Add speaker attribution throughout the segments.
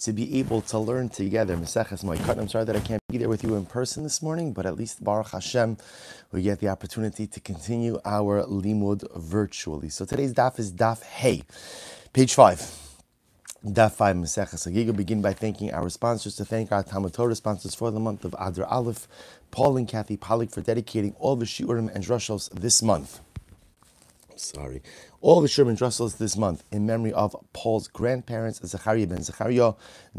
Speaker 1: to be able to learn together. I'm sorry that I can't be there with you in person this morning, but at least Baruch Hashem, we get the opportunity to continue our limud virtually. So today's daf is daf Hey, page five. Daf 5 Maseches Hagiga begin by thanking our sponsors to thank our Talmud Torah sponsors for the month of Adar Aleph, Paul and Kathy Pollack for dedicating all the Shiurim and Drushos this month sorry, all the Sherman Drussels this month in memory of Paul's grandparents, Zachariah ben Zachariah,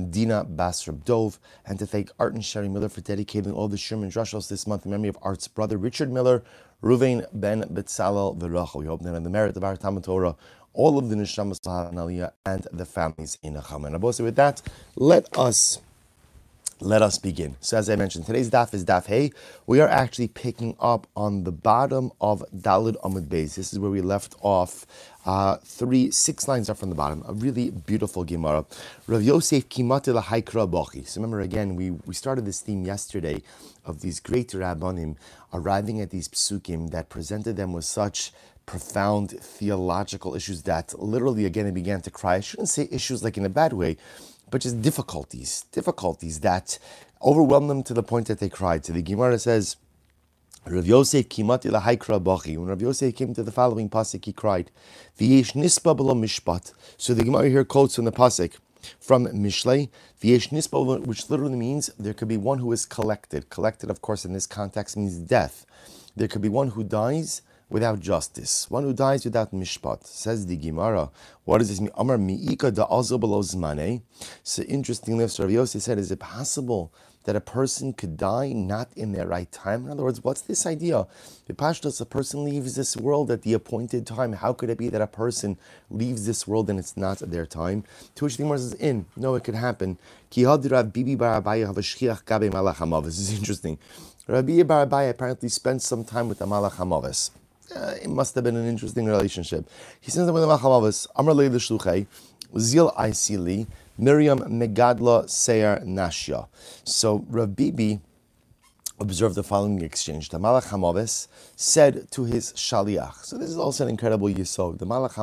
Speaker 1: Dina Basrab Dove, and to thank Art and Sherry Miller for dedicating all the Sherman Drussels this month in memory of Art's brother, Richard Miller, Ruvain ben Betzalel V'Rachel. We hope that in the merit of our Talmud Torah, all of the Neshamas Aliyah and the families in Acham. And with that, let us let us begin. So, as I mentioned, today's daf is daf hey. We are actually picking up on the bottom of Dalid Amud Beis. This is where we left off. Uh, three, six lines up from the bottom. A really beautiful Gemara. Rav Yosef Kimate Lahaikra Bochi. So, remember again, we, we started this theme yesterday of these great rabbanim arriving at these psukim that presented them with such profound theological issues that literally again they began to cry. I shouldn't say issues like in a bad way, but just difficulties, difficulties that overwhelmed them to the point that they cried. So the Gemara says, Rav Yosef kimati lahaikra. When Rav Yosef came to the following pasuk, he cried, "V'yesh nispa mishpat." So the Gemara here quotes from the pasuk from Mishlei, "V'yesh nispa," which literally means there could be one who is collected. Collected, of course, in this context means death. There could be one who dies without justice, one who dies without mishpat. Says the Gemara. What does this mean? Amar miika da zmane. So interestingly, Rav Yosef said, is it possible that a person could die not in their right time? In other words, what's this idea? The Pashtas, a person leaves this world at the appointed time. How could it be that a person leaves this world and it's not their time? To which the Gemara says, in. No, it could happen. This is interesting. Rabbi Bar apparently spent some time with the Malach Hamavis uh, it must have been an interesting relationship. He sends them with the Machamavas, Amr Le Shluchei, Zil Aisili, Miriam Megadla Seir Nashya. So Rav Bibi observed the following exchange. The Malach said to his Shaliach. So this is also an incredible yisod. The Malach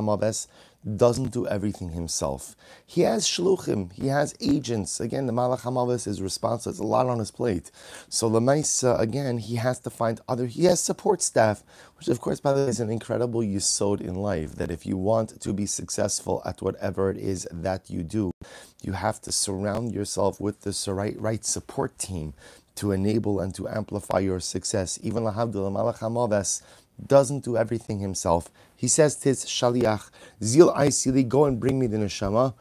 Speaker 1: doesn't do everything himself. He has shluchim, he has agents. Again, the Malach Hamavis is responsible. It's a lot on his plate. So Lamaisa, again, he has to find other, he has support staff, which of course, by the way, is an incredible yisod in life, that if you want to be successful at whatever it is that you do, you have to surround yourself with the right, right support team to enable and to amplify your success. Even Lahabdullah Malach Hamavis doesn't do everything himself. He says to his shaliach, Zil Aisili, go and bring me the neshama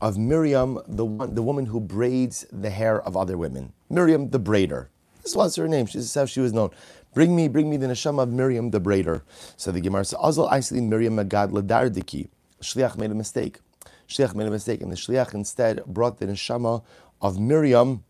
Speaker 1: of Miriam, the, one, the woman who braids the hair of other women. Miriam the braider. This was her name. This is how she was known. Bring me, bring me the neshama of Miriam the braider. So the Gemara says, Azal Aisili Miriam Magad Ladardiki. Shliach made a mistake. Shliach made a mistake, and the Shliach instead brought the neshama of Miriam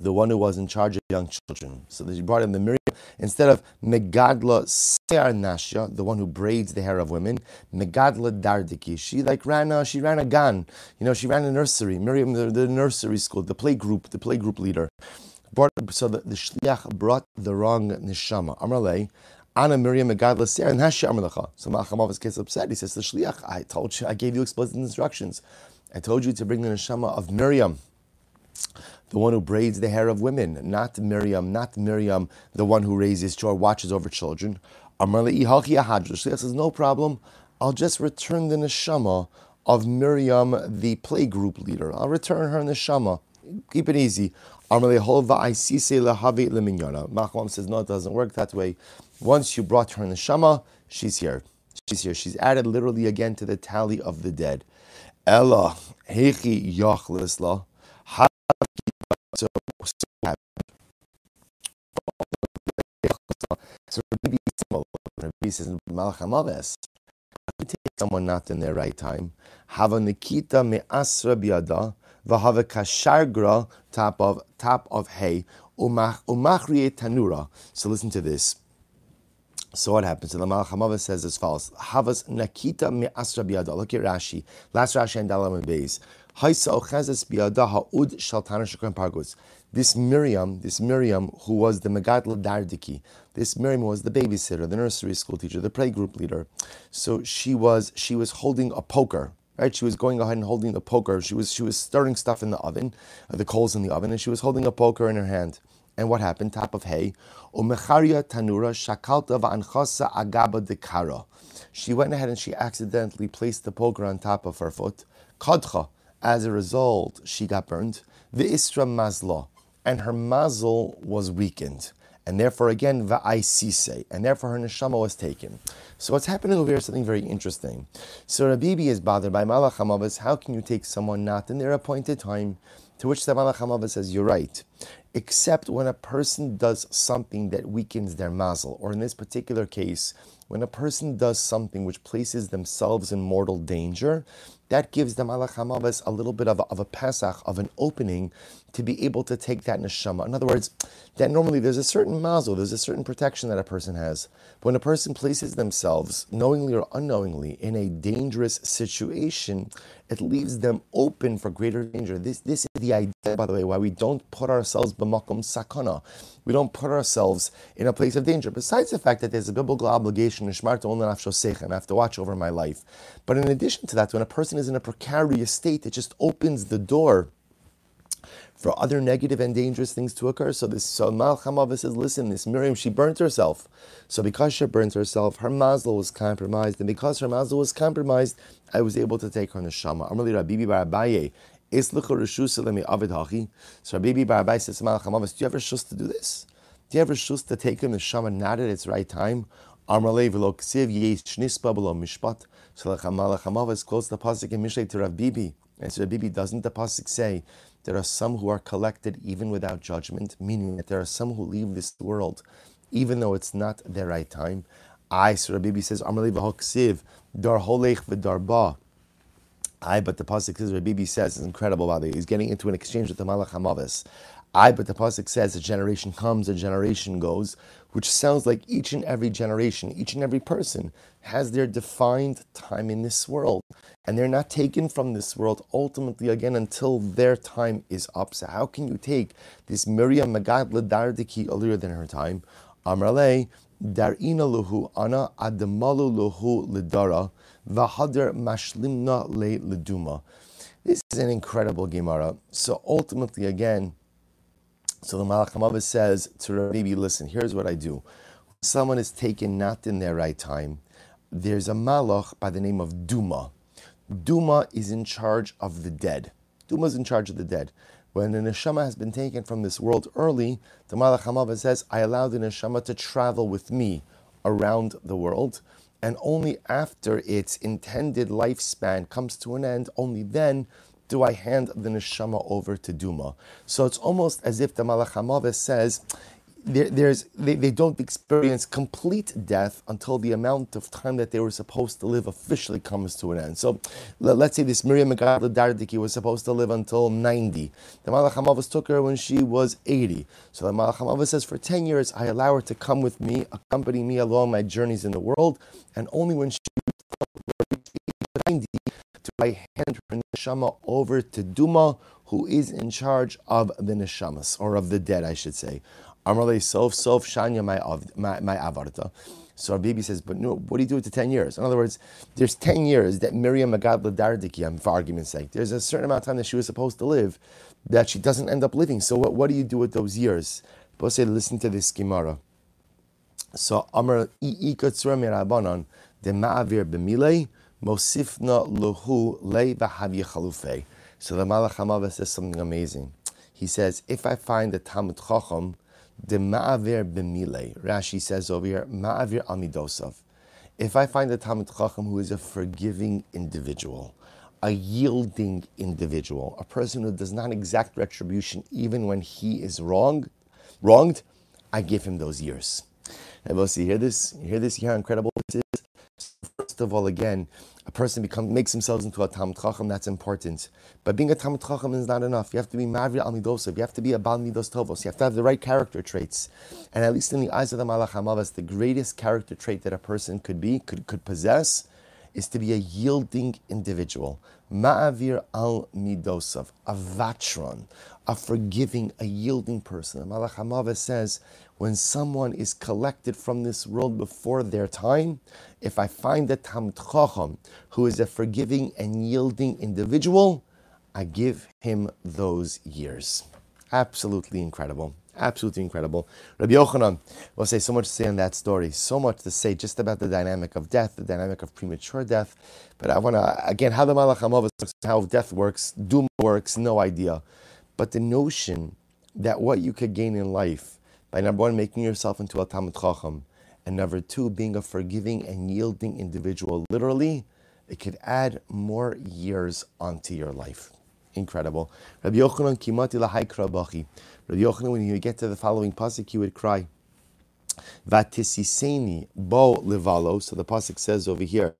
Speaker 1: the one who was in charge of young children. So he brought in the Miriam instead of Megadla Seir Nashya, the one who braids the hair of women, Megadla Dardiki. She like ran a she ran a gun. You know, she ran a nursery. Miriam, the, the nursery school, the play group, the play group leader. Brought, so the, the shliach brought the wrong neshama. Amrale. Anna Miriam Megadla Seir Nashya Amrlecha. So Machamav gets upset. He says, The shliach, I told you, I gave you explicit instructions. I told you to bring the neshama of Miriam the one who braids the hair of women, not Miriam, not Miriam, the one who raises or watches over children. She says, no problem, I'll just return the neshama of Miriam, the playgroup leader. I'll return her neshama. Keep it easy. Machlam says, no, it doesn't work that way. Once you brought her neshama, she's here. She's here. She's added literally again to the tally of the dead. Ella, hechi yachlisla. So, so so maybe Rabbi says Malach take someone not in their right time. Have a Nikita me asra biada, v'have kashargra top of top of hay, umachriye tanura. So listen to this. So what happens? The Malach says as follows: Havas Nakita me biada. Look at Rashi. Last Rashi and Dalam Beis. This Miriam, this Miriam who was the Megadla Dardiki, this Miriam was the babysitter, the nursery school teacher, the playgroup leader. So she was she was holding a poker. right? She was going ahead and holding the poker. She was she was stirring stuff in the oven, uh, the coals in the oven, and she was holding a poker in her hand. And what happened? Top of hay. Umecharia tanura shakalta va'anchasa agaba dekara. She went ahead and she accidentally placed the poker on top of her foot. Kadcha. As a result, she got burned. Isra mazla. And her mazel was weakened. And therefore, again, va'aisise. And therefore, her neshama was taken. So what's happening over here is something very interesting. So Rav Bibi is bothered by Malach Hamavas. How can you take someone not in their appointed time? To which the Malach Hamavas says, you're right except when a person does something that weakens their mazel, or in this particular case, when a person does something which places themselves in mortal danger, that gives the Malach HaMavis a little bit of a, of a Pesach, of an opening to be able to take that neshama. In other words, that normally there's a certain mazel, there's a certain protection that a person has. But when a person places themselves, knowingly or unknowingly, in a dangerous situation, it leaves them open for greater danger. This, this is the idea, by the way, why we don't put ourselves b'makom sakana. We don't put ourselves in a place of danger. Besides the fact that there's a biblical obligation, I have to watch over my life. But in addition to that, when a person is in a precarious state, it just opens the door for other negative and dangerous things to occur. So this so Malchamava says, listen, this Miriam, she burnt herself. So because she burnt herself, her mazel was compromised, and because her mazel was compromised, I was able to take her neshama. Amrli Rabbi Bar Abaye, Islucha Rishusa Lemi Avid Hachi. So Rabbi Bar Abaye says to do you ever shus to do this? Do you ever shus to take her neshama not at its right time? So Malchamava is close the pasuk in Mishlei to Rav Bibi. And so Rav Bibi doesn't the pasuk say there are some who are collected even without judgment, meaning that there are some who leave this world even though it's not their right time. I, so Rabbi says, v'hoksiv, dar holech v'darba. I, but the pasuk says, Rabbi says, it's incredible by the way. He's getting into an exchange with the Malach Hamavis. I, but the pasuk says, a generation comes, a generation goes, which sounds like each and every generation, each and every person has their defined time in this world. And they're not taken from this world ultimately again until their time is up. So how can you take this Miriam Magad Ladardiki earlier than her time? Amrale, Darina luhu ana adamalu luhu lidara, vahadar mashlimna le leduma. This is an incredible Gemara. So ultimately, again, so the Malach Hamavis says to Rabbi, listen, here's what I do. Someone is taken not in their right time. There's a Malach by the name of Duma. Duma is in charge of the dead. Duma is in charge of the dead. When the neshama has been taken from this world early, the Malach Hamava says, I allow the neshama to travel with me around the world. And only after its intended lifespan comes to an end, only then do I hand the neshama over to Duma. So it's almost as if the Malach Hamava says, there, there's, they, they don't experience complete death until the amount of time that they were supposed to live officially comes to an end. So let, us say this Miriam Megadla Dardiki was supposed to live until 90. The Malach took her when she was 80. So the Malach says, for 10 years, I allow her to come with me, accompany me along my journeys in the world, and only when she 90 do I hand her neshama over to Duma, who is in charge of the neshamas, or of the dead, I should say. Amrle sof sof shanya my my, avarta. So Rav Bibi says, but no, what do you do with the 10 years? In other words, there's 10 years that Miriam Magad Ladardiki, for argument's sake, there's a certain amount of time that she was supposed to live that she doesn't end up living. So what, what do you do with those years? But say, listen to this Gemara. So Amr ikatzura mirabanan de ma'avir b'milei Mosifna luhu le chalufe. So the Malach Hamava says something amazing. He says, if I find a Talmud Chacham, the ma'avir b'mile, Rashi says over here, ma'avir amidosav. If I find a Talmud Chacham who is a forgiving individual, a yielding individual, a person who does not exact retribution even when he is wrong, wronged, I give him those years. See, you hear this? You hear this? You hear how incredible this is? First of all, again, a person becomes makes himself into a Talmud Chacham, that's important. But being a Talmud Chacham is not enough. You have to be Mavri Al Midosov. You have to be a Bal Midos Tovos. You have to have the right character traits. And at least in the eyes of the Malach Hamavas, the greatest character trait that a person could be, could, could possess, is to be a yielding individual. Ma'avir al midosav, a vatron, a forgiving, a yielding person. Malach Hamava says, when someone is collected from this world before their time, if I find a Talmid Chacham who is a forgiving and yielding individual, I give him those years. Absolutely incredible. Absolutely incredible. Rabbi Yochanan will say so much to say on that story, so much to say just about the dynamic of death, the dynamic of premature death. But I want to, again, how the Malach HaMavos, how death works, doom works, no idea. But the notion that what you could gain in life by number one, making yourself into a Talmid Chacham, and number two, being a forgiving and yielding individual, literally, it could add more years onto your life. Incredible. Rabbi Yochanan kimati lahaikra bachi. Rabbi Yochanan, when you get to the following pasuk, you would cry. Vatisiseni bo levalo. So the pasuk says over here.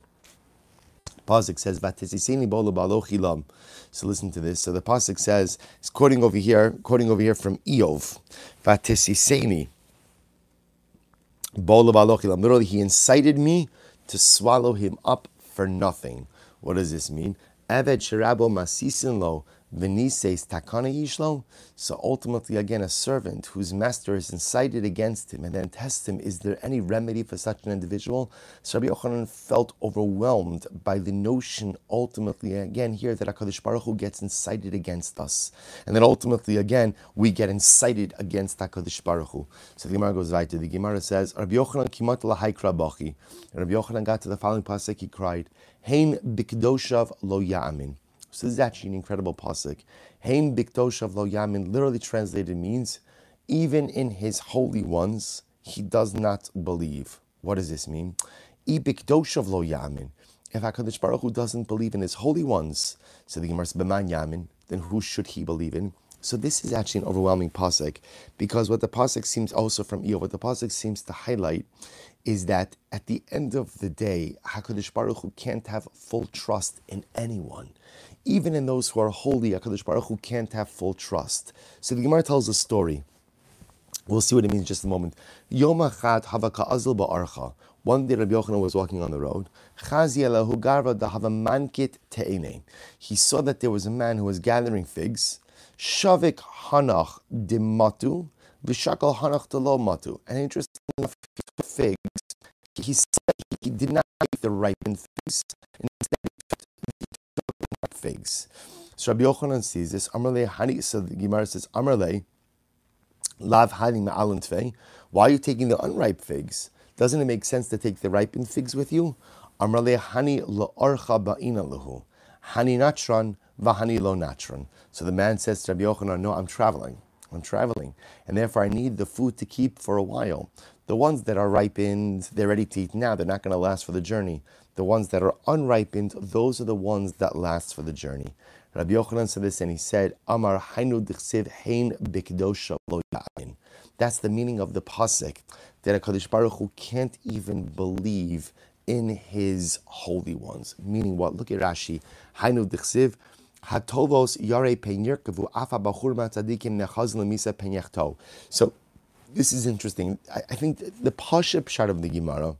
Speaker 1: Pasuk says Vatisiseni bo levalo chilam. So listen to this. So the pasuk says, it's quoting over here, quoting over here from Iyov. Vatisiseni. Literally, he incited me to swallow him up for nothing. What does this mean? Eved Venises Takana Yishlo. So ultimately, again, a servant whose master is incited against him and then tests him, is there any remedy for such an individual? So Rabbi Yochanan felt overwhelmed by the notion, ultimately, again, here that HaKadosh Baruch Hu gets incited against us. And then ultimately, again, we get incited against HaKadosh Baruch Hu. So the Gemara goes right to the Gemara says, Rabbi Yochanan kimat. Rabbi Yochanan got to the following pasuk, he cried, Hein bikdoshav lo yamin. So this is actually an incredible pasuk. Hein bikdoshav lo yamin literally translated means, even in his holy ones, he does not believe. What does this mean? I bikdoshav lo yamin. If Hakadosh Baruch Hu doesn't believe in his holy ones, so the Gemara says yamin, then who should he believe in? So this is actually an overwhelming pasuk because what the pasuk seems also from Iyov, what the pasuk seems to highlight is that at the end of the day, Hakadosh Baruch Hu can't have full trust in anyone, even in those who are holy. Hakadosh Baruch Hu can't have full trust. So the Gemara tells a story. We'll see what it means in just a moment. Yom Achad Havaka Azil Ba'archa. One day Rabbi Yochanan was walking on the road. He saw that there was a man who was gathering figs. Shavik Hanach Dimatu, Vishakal Hanach Delo Matu. And interesting enough, figs, he said he did not eat the ripened figs, figs. So Rabbi Yochanan sees this. Amrle Hani, so the Gemara says, Amrle, Lav hiding Hani Ma'alantve. Why are you taking the unripe figs? Doesn't it make sense to take the ripened figs with you? Amrle Hani La'archa Ba'ina Lahu. Hani Natran, Vahani Lo Natran. So the man says to Rabbi Yochanan, No, I'm traveling. I'm traveling. And therefore I need the food to keep for a while. The ones that are ripened, they're ready to eat now. They're not going to last for the journey. The ones that are unripened, those are the ones that last for the journey. Rabbi Yochanan said this and he said, Amar Hainu Dichsiv Hein Bikdosha Lo Yamin. That's the meaning of the pasuk that a HaKadosh Baruch Hu can't even believe in his holy ones. Meaning what? Look at Rashi. Hainu Dichsiv Hatovos Yare Penyirkavu Afa Bachur Matzadikim Nechaz Lemisa Penyechto. So this is interesting. I, I think the Pasha shot of the Gemara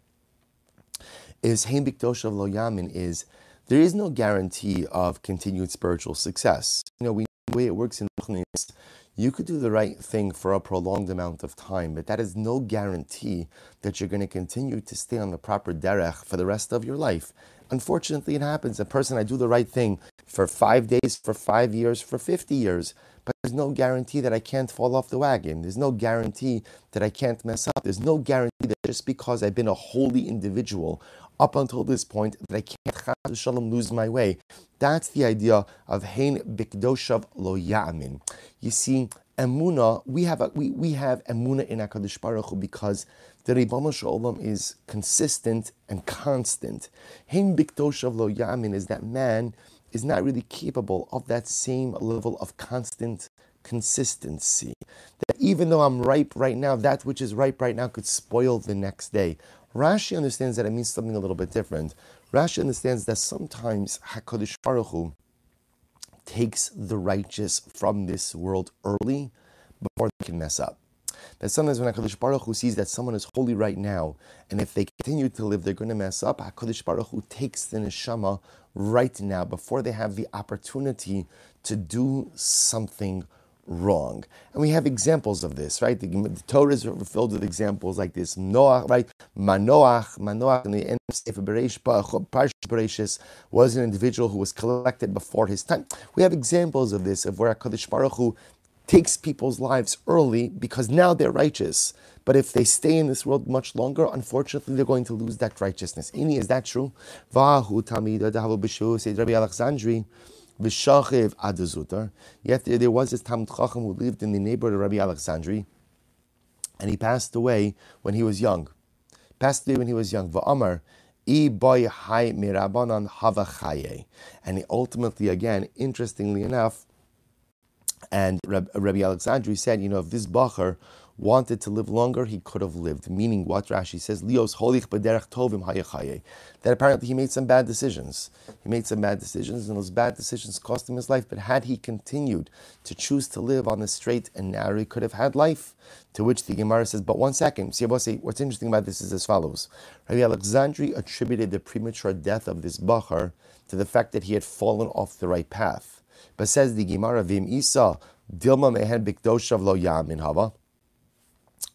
Speaker 1: is Hein Bikdosh of Lo Yamin is there is no guarantee of continued spiritual success. You know, we, the way it works in is you could do the right thing for a prolonged amount of time, but that is no guarantee that you're going to continue to stay on the proper derech for the rest of your life. Unfortunately, it happens. A person, I do the right thing for five days, for five years, for 50 years, but there's no guarantee that I can't fall off the wagon. There's no guarantee that I can't mess up. There's no guarantee that just because I've been a holy individual up until this point that I can't shalom lose my way. That's the idea of hein bikdoshav lo ya'amin. You see, emuna, we have a, we, we have emuna in Hakadosh Baruch Hu because the Ribbon Shalom is consistent and constant. Hein bikdoshav lo ya'amin is that man is not really capable of that same level of constant consistency. That even though I'm ripe right now, that which is ripe right now could spoil the next day. Rashi understands that it means something a little bit different. Rashi understands that sometimes Hakadosh Baruch Hu takes the righteous from this world early before they can mess up. That sometimes when HaKadosh Baruch Hu sees that someone is holy right now, and if they continue to live, they're going to mess up, HaKadosh Baruch Hu takes the neshama right now before they have the opportunity to do something wrong. And we have examples of this, right? The, the Torah is filled with examples like this. Noah, right? Manoach, Manoach in the end of Sefer Bereshis was an individual who was collected before his time. We have examples of this, of where HaKadosh Baruch Hu takes people's lives early because now they're righteous. But if they stay in this world much longer, unfortunately, they're going to lose that righteousness. Ini, is that true? Vahu Alexandri. V'shachiv adazutar. Yet there was this Talmud Chacham who lived in the neighborhood of Rabbi Alexandri, and he passed away when he was young. Passed away when he was young. Va'amar. And he ultimately, again, interestingly enough, and Rabbi Alexandri said, you know, if this bacher wanted to live longer, he could have lived. Meaning what Rashi says, Leos holich b'derech tovim hayachaye. That apparently he made some bad decisions. He made some bad decisions, and those bad decisions cost him his life. But had he continued to choose to live on the straight and narrow, he could have had life. To which the Gemara says, but one second. See, what's interesting about this is as follows. Rabbi Alexandri attributed the premature death of this Bachar to the fact that he had fallen off the right path. But says the Gemara, Vim Isa, Dilma mehen bikdoshav lo yamin hava.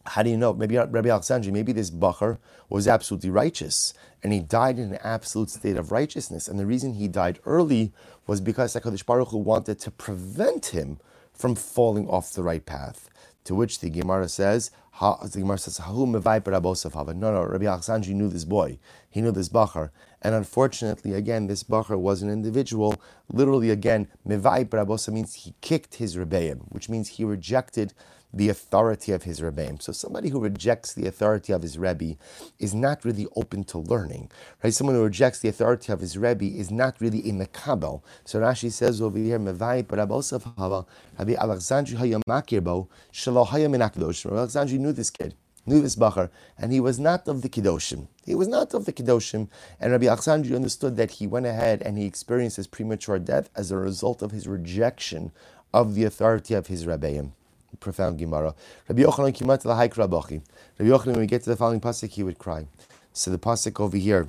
Speaker 1: How do you know? Maybe Rabbi Alexandri, maybe this Bacher was absolutely righteous and he died in an absolute state of righteousness. And the reason he died early was because HaKadosh Baruch Hu wanted to prevent him from falling off the right path. To which the Gemara says, the Gemara says, No, no, Rabbi Alexandri knew this boy. He knew this Bacher. And unfortunately, again, this Bacher was an individual, literally again, Mevai means he kicked his Rebbeim, which means he rejected the authority of his Rebbeim. So somebody who rejects the authority of his Rebbe is not really open to learning. Right? Someone who rejects the authority of his Rebbe is not really in the Kabbal. So Rashi says over here, Mevai Barabosav Hava, Rabbi Alexandri Hayamakirbo, Shalo Hayaminakdosh. Rabbi Alexandri knew this kid knew this Bachar, and he was not of the Kedoshim. He was not of the Kedoshim, and Rabbi Alexandri understood that he went ahead and he experienced his premature death as a result of his rejection of the authority of his Rebbeim profound Gemara. Rabbi Yochanan kimat lahaik rabachi. Rabbi Yochanan, when we get to the following pasuk, he would cry. So the pasuk over here.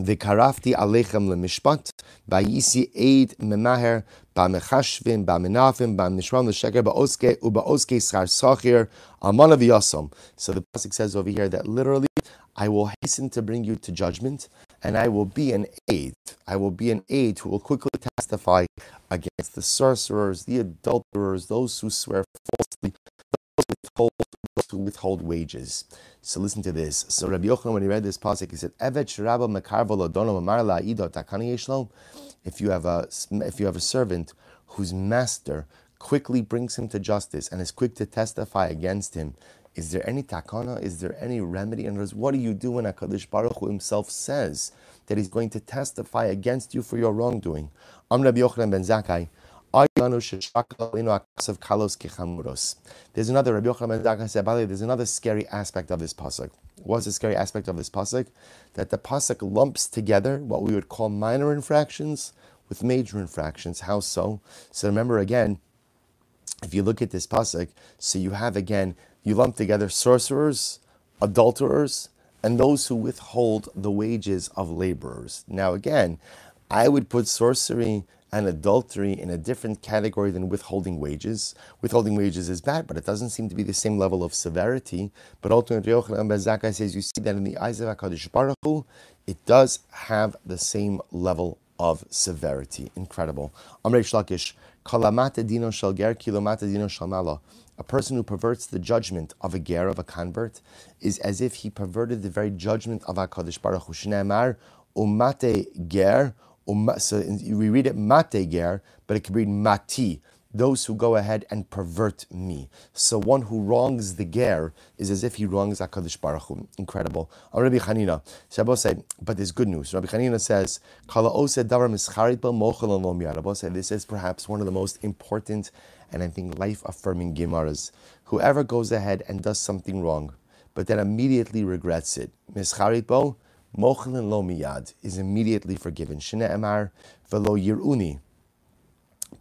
Speaker 1: V'karafti alechem lemishpat, ba'yisi eid memaher, ba'mechashvim, ba'menafim, ba'mishram l'sheker, ba'oske, u'ba'oske schar sachir, amana v'yasom. So the pasuk says over here that literally, I will hasten to bring you to judgment, and I will be an aid. I will be an aid who will quickly testify against the sorcerers, the adulterers, those who swear falsely, those who withhold, those who withhold wages. So listen to this. So Rabbi Yochanan, when he read this pasuk, he said, "Evet shiraba mekarvo lodono amar la'ido takani yeshlo." If you have a if you have a servant whose master quickly brings him to justice and is quick to testify against him, is there any takana? Is there any remedy? And what do you do when HaKadosh Baruch Hu himself says that he's going to testify against you for your wrongdoing? Am Yochanan ben there's another Rabbi Yochanan ben Zakkai said, by the way, there's another scary aspect of this pasuk. What's the scary aspect of this pasuk? That the pasuk lumps together what we would call minor infractions with major infractions. How so? So remember again, if you look at this pasuk, so you have again you lump together sorcerers, adulterers, and those who withhold the wages of laborers. Now, again, I would put sorcery and adultery in a different category than withholding wages. Withholding wages is bad, but it doesn't seem to be the same level of severity. But ultimately, Yochanan Ben Zakkai says you see that in the eyes of HaKadosh Baruch Hu, it does have the same level of severity. Incredible. Amrei Shlakish, Kalamata dino ger, kilomata dino shal a person who perverts the judgment of a ger, of a convert, is as if he perverted the very judgment of HaKadosh Baruch Hu. Shneimar, umate ger, um, so we read it mate ger, but it can read mati, those who go ahead and pervert me. So one who wrongs the ger is as if he wrongs HaKadosh Baruch Hu. Incredible. Rabbi Chanina, Shabbos say, but there's good news. Rabbi Chanina says, Kala davar Rabbi say, this is perhaps one of the most important and I think life affirming Gemaras. Whoever goes ahead and does something wrong, but then immediately regrets it, Mischaripo, Mochelin lo miyad, is immediately forgiven. Shine emar velo yiruni.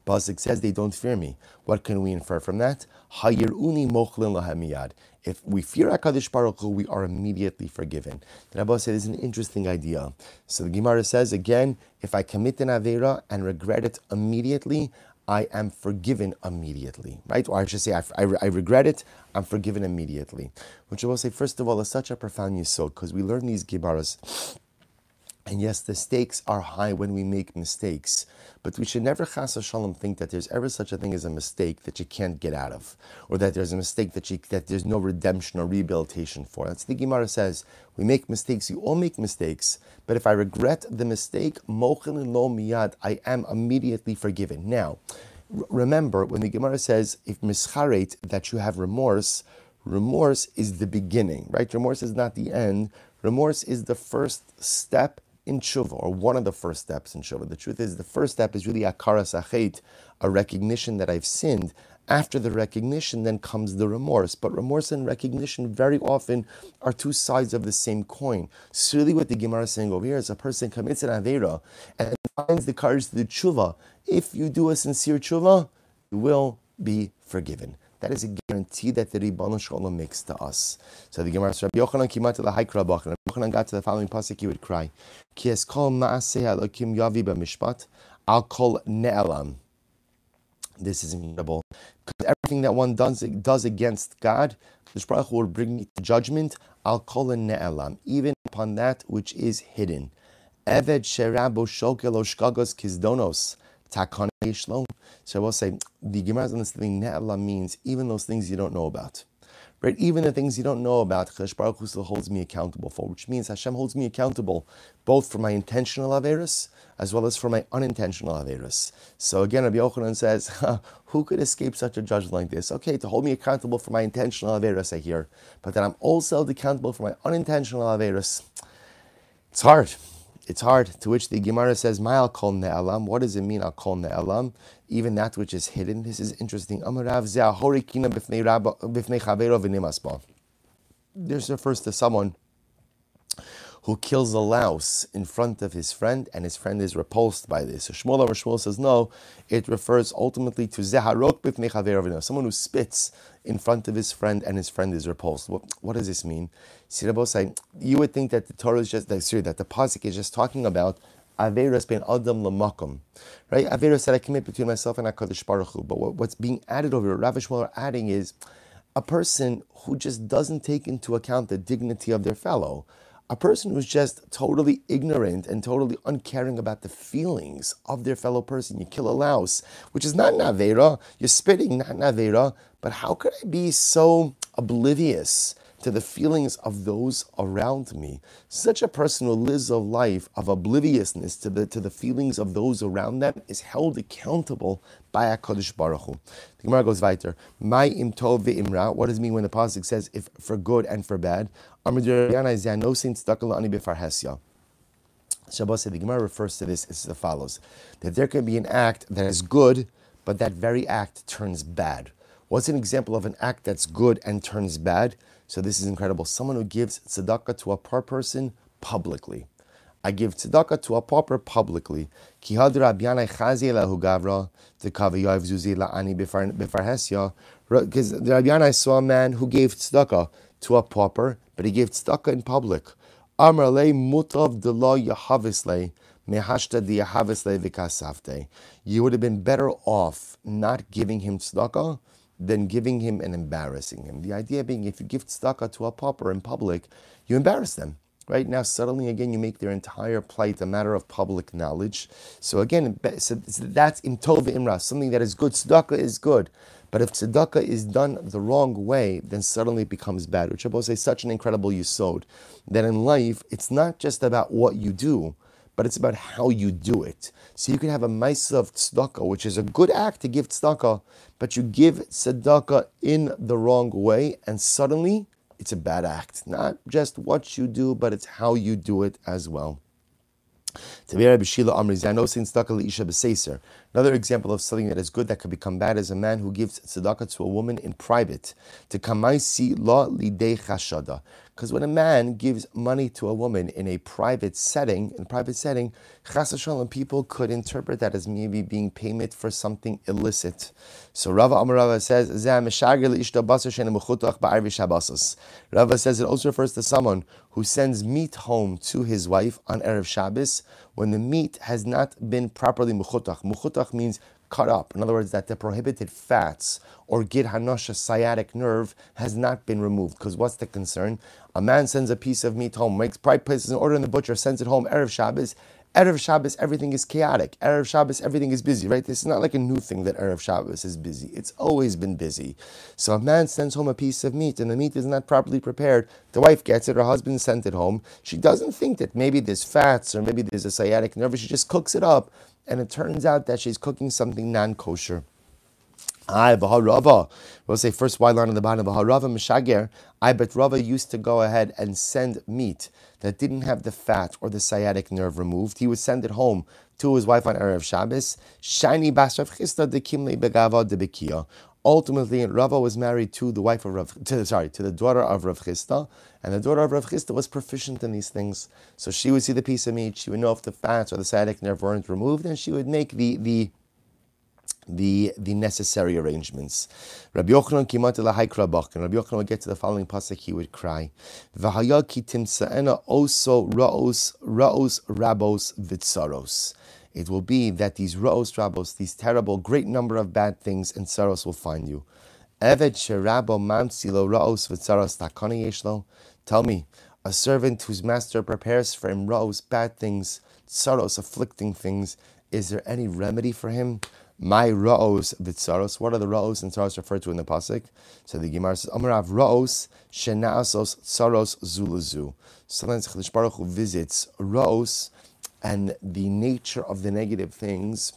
Speaker 1: Pasuk says they don't fear me. What can we infer from that? Hayiruni mochlin lahamiyad. If we fear HaKadosh Baruch Hu, we are immediately forgiven. The Rabbi said is an interesting idea. So the Gemara says again, if I commit an Avera and regret it immediately, I am forgiven immediately, right? Or I should say, I, I, I regret it, I'm forgiven immediately. Which I will say, first of all, is such a profound yisod, because we learn these Gemaras and yes, the stakes are high when we make mistakes, but we should never chas shalom think that there's ever such a thing as a mistake that you can't get out of, or that there's a mistake that you, that there's no redemption or rehabilitation for. That's the Gemara says. We make mistakes. You all make mistakes, but if I regret the mistake, mochin lo miyad, I am immediately forgiven. Now, remember when the Gemara says if mischaret that you have remorse, remorse is the beginning, right? Remorse is not the end. Remorse is the first step in tshuva, or one of the first steps in tshuva. The truth is, the first step is really akaras achet, a recognition that I've sinned. After the recognition, then comes the remorse. But remorse and recognition very often are two sides of the same coin. So really what the Gemara is saying over here is a person commits an avera and finds the courage to do tshuva. If you do a sincere tshuva, you will be forgiven. That is a guarantee that the Ribbon Shalom makes to us. So the Gemara says, Rabbi Yochanan came out to the high Rabbi Yochanan got to the following pasuk, he would cry, Ki es kol ma'aseh Elokim yavi b'mishpat, al kol ne'elam. This is incredible. Because everything that one does, does against God, the Baruch will bring judgment, al kol ne'elam, even upon that which is hidden. Eved sherabo shokel oshkagos kizdonos. Shlom. So I will say the Gemara's understanding Ne'ala means even those things you don't know about. Right? Even the things you don't know about, Chesh Baruch Hu still holds me accountable for, which means Hashem holds me accountable both for my intentional Averis as well as for my unintentional Averis. So again, Rabbi Yochanan says, who could escape such a judgment like this? Okay, to hold me accountable for my intentional Averis, I hear, but then I'm also held accountable for my unintentional Averis. It's hard. It's hard. To which the Gemara says, "Ma'al kol ne'alam." What does it mean? Al kol ne'alam, even that which is hidden. This is interesting. Amarav v'nimasba. This refers to someone who kills a louse in front of his friend, and his friend is repulsed by this. So Shmuel over Shmuel says no. It refers ultimately to zeharok b'fnei someone who spits in front of his friend, and his friend is repulsed. What, what does this mean? say you would think that the Torah is just that, sorry, that the pasuk is just talking about Averas ben Adam lamakom, right? Averas that I commit between myself and Hakadosh Baruch Hu. But what, what's being added over, Rav Shmuel are adding is a person who just doesn't take into account the dignity of their fellow a person who's just totally ignorant and totally uncaring about the feelings of their fellow person. You kill a louse, which is not Navera, you're spitting, not Navera, but how could I be so oblivious to the feelings of those around me. Such a person who lives a life of obliviousness to the, to the feelings of those around them is held accountable by a HaKadosh Baruch Hu. The Gemara goes weiter. My im tov imra. What does it mean when the pasuk says if for good and for bad? Shabbos said the Gemara refers to this as the follows: that there can be an act that is good, but that very act turns bad. What's an example of an act that's good and turns bad? So this is incredible. Someone who gives tzedakah to a poor person publicly. I give tzedakah to a pauper publicly. Because Rabbi Yanai saw a man who gave tzedakah to a pauper, but he gave tzedakah in public. You would have been better off not giving him tzedakah than giving him and embarrassing him. The idea being if you give tzedakah to a pauper in public, you embarrass them. Right now, suddenly again, you make their entire plight a matter of public knowledge. So again, so that's in tov imra, something that is good. Tzedakah is good, but if tzedakah is done the wrong way, then suddenly it becomes bad. Which I will say, such an incredible yisod that in life, it's not just about what you do, but it's about how you do it. So you can have a mice of tzedakah, which is a good act to give tzedakah, but you give tzedakah in the wrong way, and suddenly it's a bad act. Not just what you do, but it's how you do it as well. Another example of something that is good that could become bad is a man who gives tzedakah to a woman in private. To la. Because when a man gives money to a woman in a private setting, in a private setting, chas shalom, people could interpret that as maybe being payment for something illicit. So Rava Amarava says, Rava says it also refers to someone who sends meat home to his wife on Erev Shabbos when the meat has not been properly muchutach. Muchutach means cut up. In other words, that the prohibited fats or gid hanosha sciatic nerve has not been removed. Because what's the concern? A man sends a piece of meat home, makes pride places an order in the butcher, sends it home erev Shabbos. Erev Shabbos, everything is chaotic. Erev Shabbos, everything is busy, right? This is not like a new thing that Erev Shabbos is busy. It's always been busy. So a man sends home a piece of meat and the meat is not properly prepared. The wife gets it, her husband sent it home. She doesn't think that maybe there's fats or maybe there's a sciatic nerve. She just cooks it up and it turns out that she's cooking something non kosher. I Rava. We'll say first white line on the bottom. Rava Mishager. I bet Rava used to go ahead and send meat that didn't have the fat or the sciatic nerve removed. He would send it home to his wife on Erev Shabbos. Shani Basrav Chisda de Kimli Begava de. Ultimately, Rava was married to the wife of Rav, to, sorry, to the daughter of Rav Chisda, and the daughter of Rav Chisda was proficient in these things. So she would see the piece of meat, she would know if the fats or the sciatic nerve weren't removed, and she would make the the the, the necessary arrangements. Rabbi Yochanan kimat elahai and Rabbi Yochanan would get to the following pasuk, he would cry, V'haya timsa'ena oso ra'os, ra'os rabos vitzaros it will be that these ra'os rabos, these terrible, great number of bad things and sorrows will find you. Eved sherabo mamsilo ra'os v'tzaros takana yeshlo. Tell me, a servant whose master prepares for him ra'os, bad things, sorrows, afflicting things, is there any remedy for him? My ra'os v'tzaros. What are the ra'os and tzaros referred to in the pasuk? So the Gemara says, Amarav ra'os shena'asos tzaros zulazu. Sometimes Chalish Baruch Hu visits ra'os and the nature of the negative things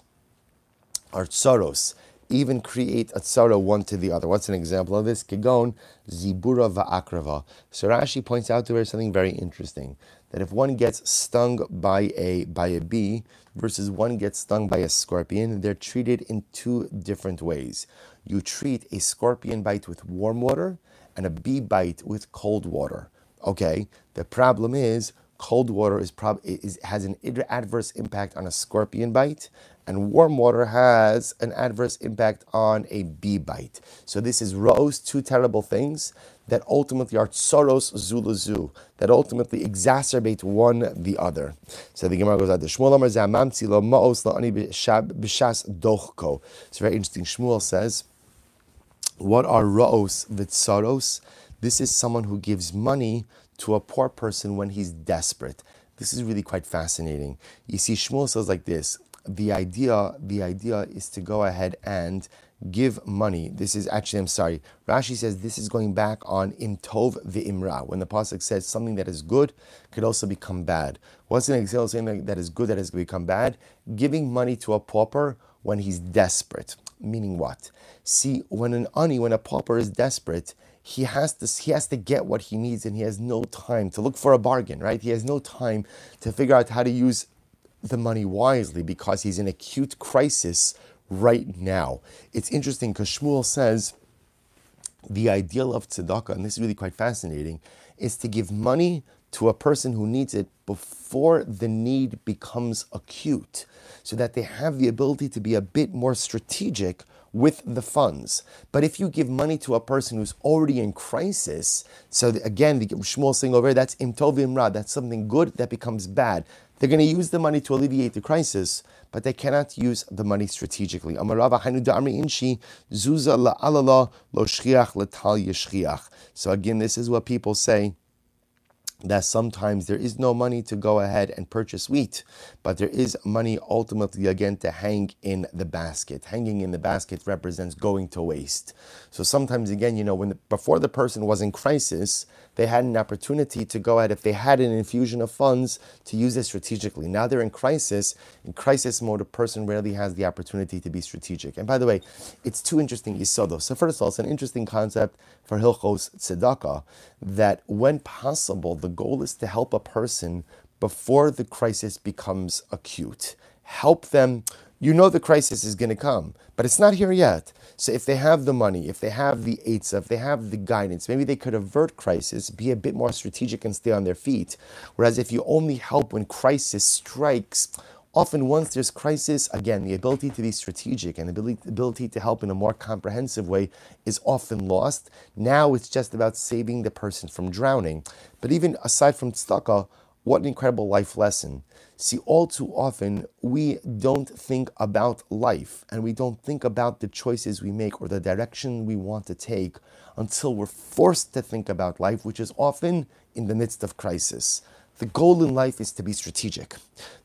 Speaker 1: are tsaros, even create a tsara one to the other. What's an example of this? Kigon zibura va'akrava. So Rashi points out to her something very interesting that if one gets stung by a by a bee versus one gets stung by a scorpion, they're treated in two different ways. You treat a scorpion bite with warm water and a bee bite with cold water. Okay, the problem is cold water is prob- is, has an adverse impact on a scorpion bite, and warm water has an adverse impact on a bee bite. So this is rose, two terrible things that ultimately are tsoros zulazu, that ultimately exacerbate one the other. So the Gemara goes out, the Shmuel Amar Zamamtzi lo. It's very interesting. Shmuel says, what are ra'os v'tsaros? This is someone who gives money to a poor person when he's desperate. This is really quite fascinating. You see, Shmuel says like this: the idea, the idea is to go ahead and give money. This is actually, I'm sorry. Rashi says this is going back on imtov ve'imra. When the pasuk says something that is good could also become bad. What's an example something that is good that has become bad? Giving money to a pauper when he's desperate. Meaning what? See, when an ani, when a pauper is desperate, he has to he has to get what he needs and he has no time to look for a bargain, right? He has no time to figure out how to use the money wisely because he's in acute crisis right now. It's interesting because Shmuel says the ideal of tzedakah, and this is really quite fascinating, is to give money to a person who needs it before the need becomes acute, so that they have the ability to be a bit more strategic with the funds. But if you give money to a person who's already in crisis, so again, the Shmuel saying over here, that's imtovim ra, that's something good that becomes bad. They're going to use the money to alleviate the crisis, but they cannot use the money strategically. So again, this is what people say that sometimes there is no money to go ahead and purchase wheat, but there is money ultimately again to hang in the basket. Hanging in the basket represents going to waste. So sometimes again, you know, when the, before the person was in crisis, they had an opportunity to go ahead, if they had an infusion of funds, to use it strategically. Now they're in crisis. In crisis mode, a person rarely has the opportunity to be strategic. And by the way, it's two interesting yisodos. So first of all, it's an interesting concept for Hilchos Tzedakah that when possible, the goal is to help a person before the crisis becomes acute. Help them you know the crisis is going to come, but it's not here yet. So if they have the money, if they have the eitzah, if they have the guidance, maybe they could avert crisis, be a bit more strategic and stay on their feet. Whereas if you only help when crisis strikes, often once there's crisis, again, the ability to be strategic and the ability to help in a more comprehensive way is often lost. Now it's just about saving the person from drowning. But even aside from tzedakah, what an incredible life lesson. See, all too often we don't think about life and we don't think about the choices we make or the direction we want to take until we're forced to think about life, which is often in the midst of crisis. The goal in life is to be strategic.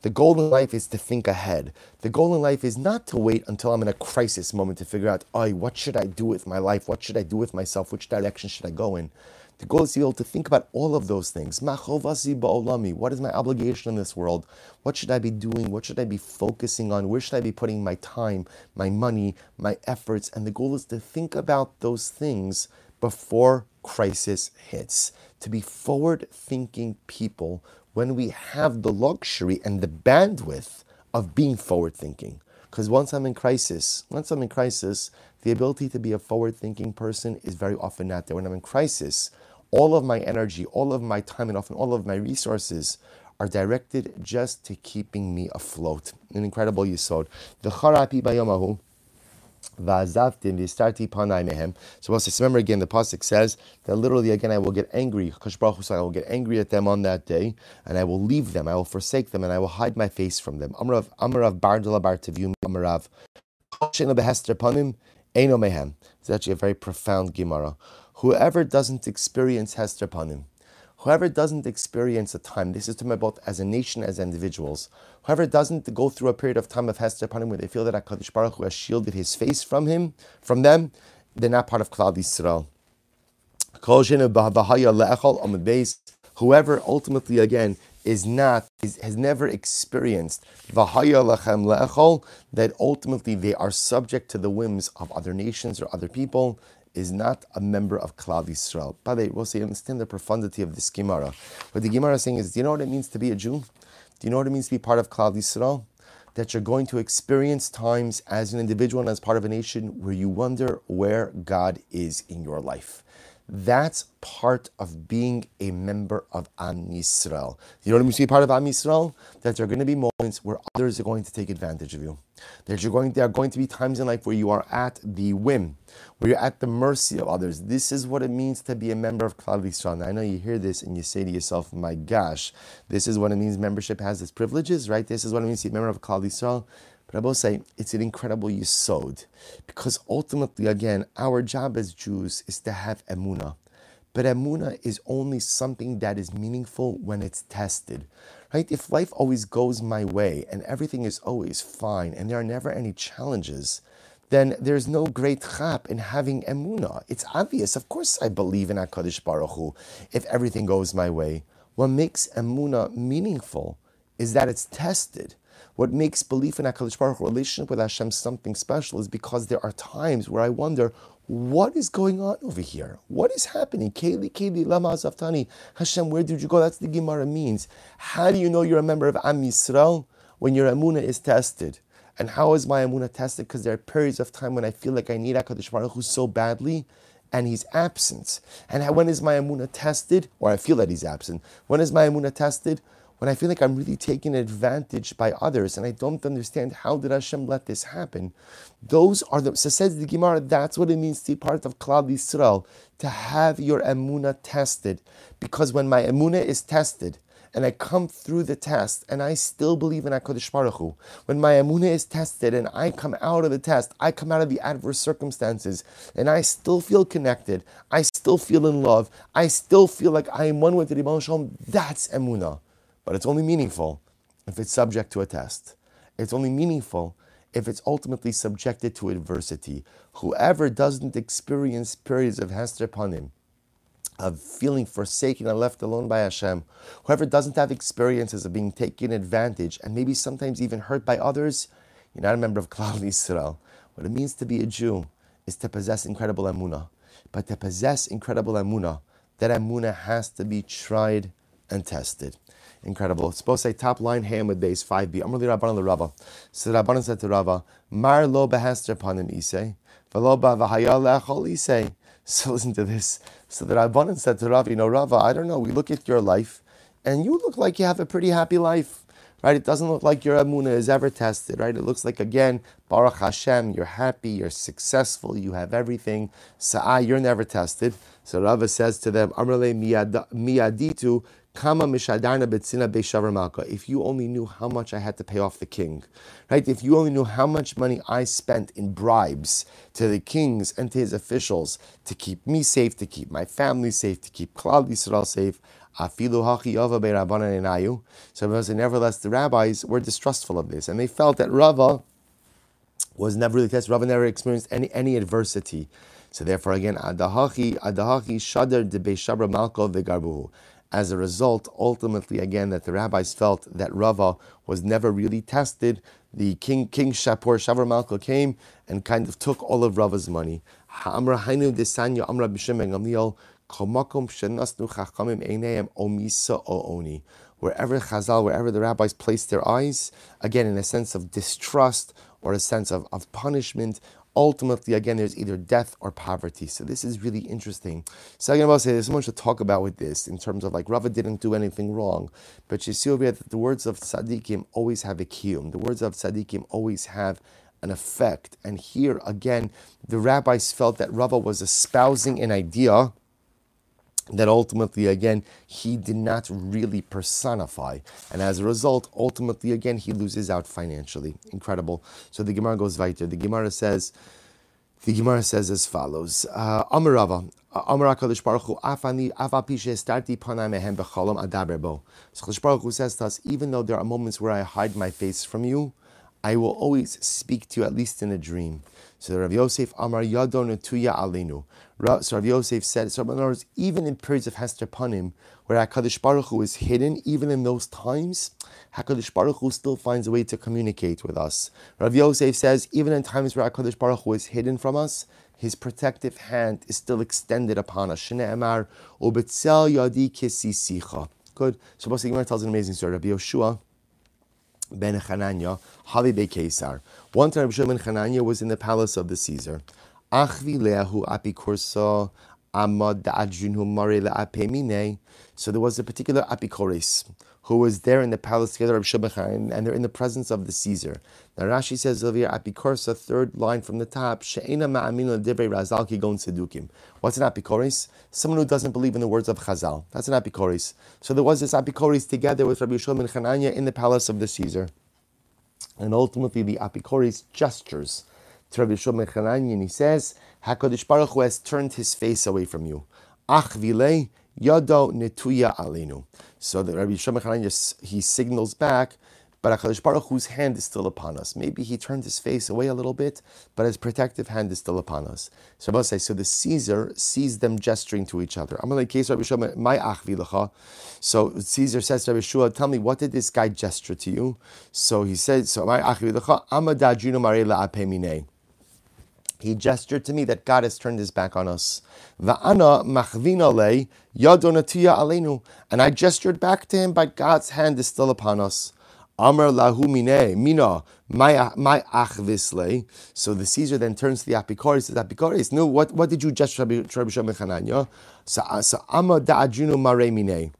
Speaker 1: The goal in life is to think ahead. The goal in life is not to wait until I'm in a crisis moment to figure out, oh, what should I do with my life? What should I do with myself? Which direction should I go in? The goal is to be able to think about all of those things. What is my obligation in this world? What should I be doing? What should I be focusing on? Where should I be putting my time, my money, my efforts? And the goal is to think about those things before crisis hits. To be forward thinking people when we have the luxury and the bandwidth of being forward thinking. Because once I'm in crisis, once I'm in crisis, the ability to be a forward thinking person is very often not there. When I'm in crisis, all of my energy, all of my time, and often all of my resources are directed just to keeping me afloat. An incredible yisod. V'charapi bayamahu. Vazavtim v'starti panai mehem. So let's remember again, the pasuk says that literally again I will get angry. I will get angry at them on that day, and I will leave them. I will forsake them, and I will hide my face from them. Amarav Amarav Bardala Eino mehem. It's actually a very profound Gemara. Whoever doesn't experience Hester Panim, whoever doesn't experience a time, this is to my both as a nation, as individuals, whoever doesn't go through a period of time of Hester Panim where they feel that HaKadosh Baruch Hu has shielded his face from him, from them, they're not part of Klal Yisrael. Whoever ultimately, again, is not, is, has never experienced that ultimately they are subject to the whims of other nations or other people, is not a member of Klal Yisrael. By the way, we'll say, understand the profundity of this Gemara. What the Gemara is saying is, do you know what it means to be a Jew? Do you know what it means to be part of Klal Yisrael? That you're going to experience times as an individual and as part of a nation where you wonder where God is in your life. That's part of being a member of Am Yisrael. You know what means to be part of Am Yisrael? That there are going to be moments where others are going to take advantage of you. That you're going, there are going to be times in life where you are at the whim, where you're at the mercy of others. This is what it means to be a member of Klal Yisrael. I know you hear this and you say to yourself, "My gosh, this is what it means. Membership has its privileges, right? This is what it means to be a member of Klal Yisrael." But I will say it's an incredible yisod because ultimately, again, our job as Jews is to have emuna. But emuna is only something that is meaningful when it's tested, right? If life always goes my way and everything is always fine and there are never any challenges, then there's no great chap in having emuna. It's obvious. Of course, I believe in Hakadosh Baruch Hu. If everything goes my way, what makes emuna meaningful is that it's tested. What makes belief in HaKadosh Baruch relationship with Hashem something special is because there are times where I wonder, what is going on over here? What is happening? Keli, Keli, Lama Zaftani. Hashem, where did you go? That's the Gemara means. How do you know you're a member of Am Yisrael? When your Amunah is tested. And how is my Amunah tested? Because there are periods of time when I feel like I need HaKadosh Baruch Hu so badly and he's absent. And when is my Amunah tested? Or I feel that he's absent. When is my Amunah tested? When I feel like I'm really taken advantage by others and I don't understand how did Hashem let this happen. Those are the, so says the Gemara, that's what it means to be part of Klal Yisrael, to have your emuna tested. Because when my emuna is tested, and I come through the test and I still believe in HaKadosh Baruch Hu, when my emunah is tested and I come out of the test, I come out of the adverse circumstances and I still feel connected, I still feel in love, I still feel like I am one with the Ribbon Shalom, that's emunah. But it's only meaningful if it's subject to a test. It's only meaningful if it's ultimately subjected to adversity. Whoever doesn't experience periods of Hester Panim, of feeling forsaken and left alone by Hashem, whoever doesn't have experiences of being taken advantage and maybe sometimes even hurt by others, you're not a member of Klal Yisrael. What it means to be a Jew is to possess incredible emunah. But to possess incredible emunah, that emunah has to be tried and tested. Incredible. It's supposed to say top line ham with base 5b. Amr li Rabbanan the Rava. So the Rabbanan said to Rava, Mar lo behester panim isay, velo ba v'haya le'achol isay. So listen to this. So the Rabbanan said to Rava, you know, Rava, I don't know, we look at your life, and you look like you have a pretty happy life right? It doesn't look like your amuna is ever tested, right? It looks like again, Baruch Hashem, you're happy, you're successful, you have everything. Sa'ah, you're never tested. So Rava says to them, Amrle miyaditu kama mishadarna betzina. If you only knew how much I had to pay off the king, right? If you only knew how much money I spent in bribes to the kings and to his officials to keep me safe, to keep my family safe, to keep Klal Yisrael safe, Afilu hachi yova be'rabbanan So nevertheless, the rabbis were distrustful of this, and they felt that Rava was never really tested. Rava never experienced any, any adversity. So therefore, again, adahachi adahachi shadar de beishabra malko vegarbuhu. As a result, ultimately, again, that the rabbis felt that Rava was never really tested. The king, King Shapur Shavar Malka came and kind of took all of Rava's money. Wherever Chazal, wherever the rabbis placed their eyes, again in a sense of distrust or a sense of, of punishment, ultimately, again, there's either death or poverty. So this is really interesting. I'm going to say there's so much to talk about with this in terms of like Rava didn't do anything wrong, but you see over here that the words of tzaddikim always have a kiyum. The words of tzaddikim always have an effect. And here again, the rabbis felt that Rava was espousing an idea that ultimately, again, he did not really personify. And as a result, ultimately, again, he loses out financially. Incredible. So the Gemara goes weiter. The Gemara says, the Gemara says as follows: uh, Amarava, Amar Hakadosh Baruch Hu, Afani Avapishe Starti Adaberbo. So Hakadosh Baruch Hu says to us, even though there are moments where I hide my face from you, I will always speak to you at least in a dream. So Rav Yosef Amar Yadon Tuya Alinu. So Rav Yosef said, so in other words, even in periods of Hester Panim, where HaKadosh Baruch Hu is hidden, even in those times, HaKadosh Baruch Hu still finds a way to communicate with us. Rav Yosef says, even in times where HaKadosh Baruch Hu is hidden from us, his protective hand is still extended upon us. Shne'emar, ubetzel yadi kisisicha. Good. So Gemara tells an amazing story. Rabbi Yoshua ben Chananya, Halibe Kesar. One time Rabbi Yoshua ben Chananya was in the palace of the Caesar. Achvi leahu apikursa amad da'adjunhu mare le'apemine. So there was a particular apikores who was there in the palace together of Shabbachain, and they're in the presence of the Caesar. Now Rashi says over here, third line from the top, she'ena razal sedukim. What's an apikores? Someone who doesn't believe in the words of Chazal. That's an apikores. So there was this apikores together with Rabbi Yishmael ben in the palace of the Caesar. And ultimately the apikores gestures to Rabbi Shimon Chananya, and he says, Hakadosh Baruch Hu has turned his face away from you. Ach vilei yado netuya alinu. So the Rabbi Shimon Chananya he signals back but HaKadosh Baruch Hu's hand is still upon us. Maybe he turned his face away a little bit, but his protective hand is still upon us. So I say, so the Caesar sees them gesturing to each other. I'm case Rabbi Shua, my achvilacha. So Caesar says to Rabbi Shua, tell me, what did this guy gesture to you? So he said, so my achvilacha, amadadjunu marela apemine he gestured to me that God has turned his back on us. And I gestured back to him, but God's hand is still upon us. My. So the Caesar then turns to the Apikoris, says, Apikoris, no, what, what did you gesture to Rabbi Shemechananya? So, so mare.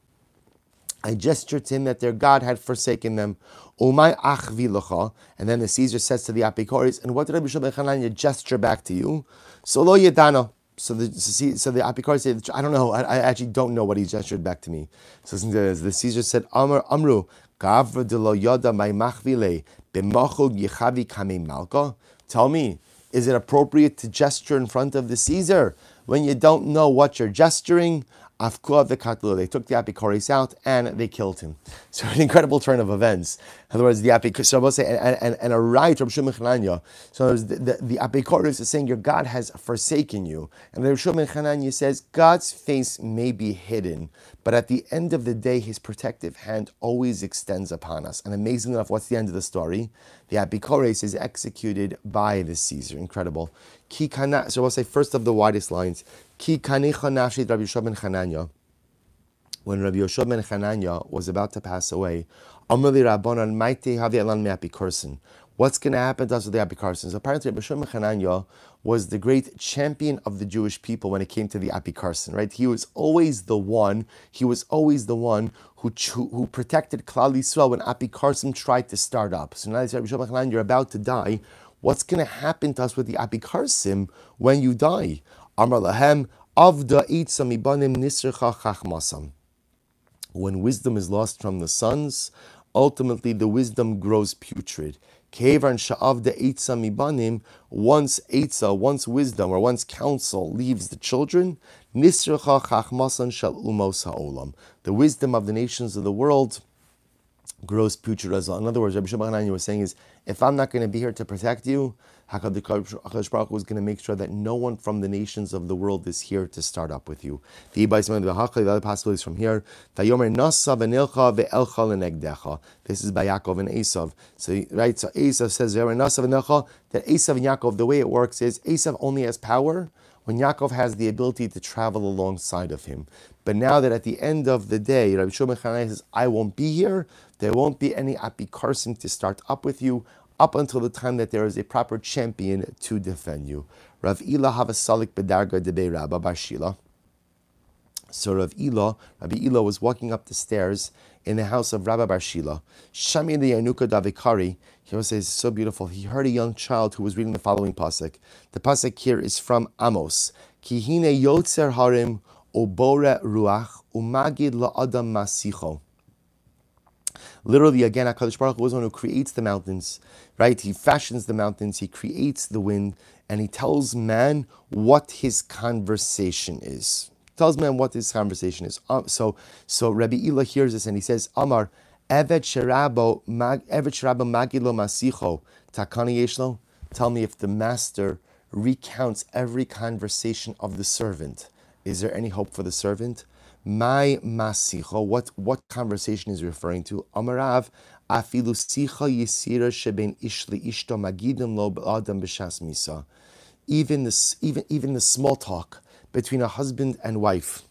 Speaker 1: I gestured to him that their God had forsaken them. Umay achvilacha. And then the Caesar says to the Apikoris, and what did Rabbi Shimon Hananya gesture back to you? So lo yedana. So the so the Apikoris said, I don't know. I, I, actually don't know what he gestured back to me. So the Caesar said, Amr Amru gavra de lo yada my machvile b'machug yichavi kame malka. Tell me, is it appropriate to gesture in front of the Caesar when you don't know what you're gesturing? Afkua v'katlu. They took the Apikoris out and they killed him. So an incredible turn of events. In other words, the Apikoris, and, and, and a right from Shimon Chananya. So the, the, the Apikoris is saying your God has forsaken you. And the Shimon Chananya says God's face may be hidden, but at the end of the day, his protective hand always extends upon us. And amazing enough, what's the end of the story? The Apikoris is executed by the Caesar. Incredible. So we'll say first of the widest lines. Ki kanicha nafshi Rabbi Shimon Chananya. when Rabbi Yoshua ben Chananya was about to pass away, Amrli Rabbanan Maite Havi Elan Me'apikorsin. What's going to happen to us with the Apikorsins? Apparently, Rabbi Yoshua ben Chananya was the great champion of the Jewish people when it came to the Apikarsin, right? He was always the one, he was always the one who, who protected Klal Yisrael when Apikarsim tried to start up. So now, Rabbi Yoshua ben Chananya, you're about to die. What's going to happen to us with the Apikarsim when you die? Avda Itzamibanim Nisrcha Chachmasam. When wisdom is lost from the sons, ultimately the wisdom grows putrid. Kevan sha'avda eitza mibanim, once eitza, once wisdom or once counsel leaves the children, nisracha chachmasan shal ha'olam. The wisdom of the nations of the world grows putrid as well. In other words, Rabbi Shimon was saying is, if I'm not going to be here to protect you, HaKadosh Baruch Hu is going to make sure that no one from the nations of the world is here to start up with you. The other possibilities from here. This is by Yaakov and Esav. So right, so Esav says that Esav and Yaakov, the way it works is Esav only has power when Yaakov has the ability to travel alongside of him. But now that at the end of the day, Rabbi Shimon says, I won't be here, there won't be any apikarsim to start up with you up until the time that there is a proper champion to defend you. Rav Ila have a salik bedarga debe Rabba Barshila. So Rav Ila, Rabbi Ila was walking up the stairs in the house of Rabbi Barshila. Shami the Yanuka Davikari, he says, so beautiful. He heard a young child who was reading the following pasuk. The pasuk here is from Amos. Kihine yotzer harim obore ruach umagid la'adam masicho. Literally, again, HaKadosh Baruch Hu is one who creates the mountains, right? He fashions the mountains, he creates the wind, and he tells man what his conversation is. Tells man what his conversation is. Um, so, so Rabbi Ila hears this and he says, Amar, Evet Sherabo, Evet Sherabo Magilo Masicho, Takani Yeshlo. Tell me if the master recounts every conversation of the servant. Is there any hope for the servant? My masicho, what what conversation is referring to? Amarav afilu sicha yisira sheben ishli ishto magidim lo adam b'shas misa. Even the even even the small talk between a husband and wife,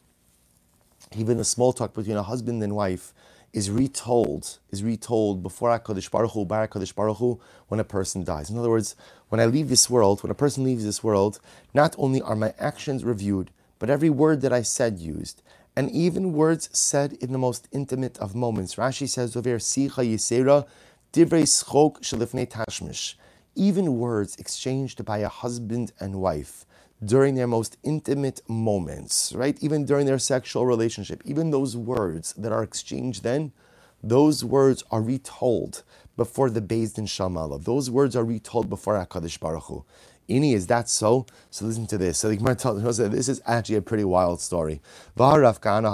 Speaker 1: even the small talk between a husband and wife, is retold is retold before Hakadosh Baruch Hu, by Hakadosh Baruch Hu, when a person dies. In other words, when I leave this world, when a person leaves this world, not only are my actions reviewed, but every word that I said used, and even words said in the most intimate of moments. Rashi says over here, Sicha Yisera, Divrei Schok Shalifnei Tashmish. Even words exchanged by a husband and wife during their most intimate moments, right? Even during their sexual relationship, even those words that are exchanged then, those words are retold before the Beis Din Shamala. Those words are retold before HaKadosh Baruch Hu. Ini, is that so? So listen to this. So the Gemara tells us that this is actually a pretty wild story. Rav Kahana.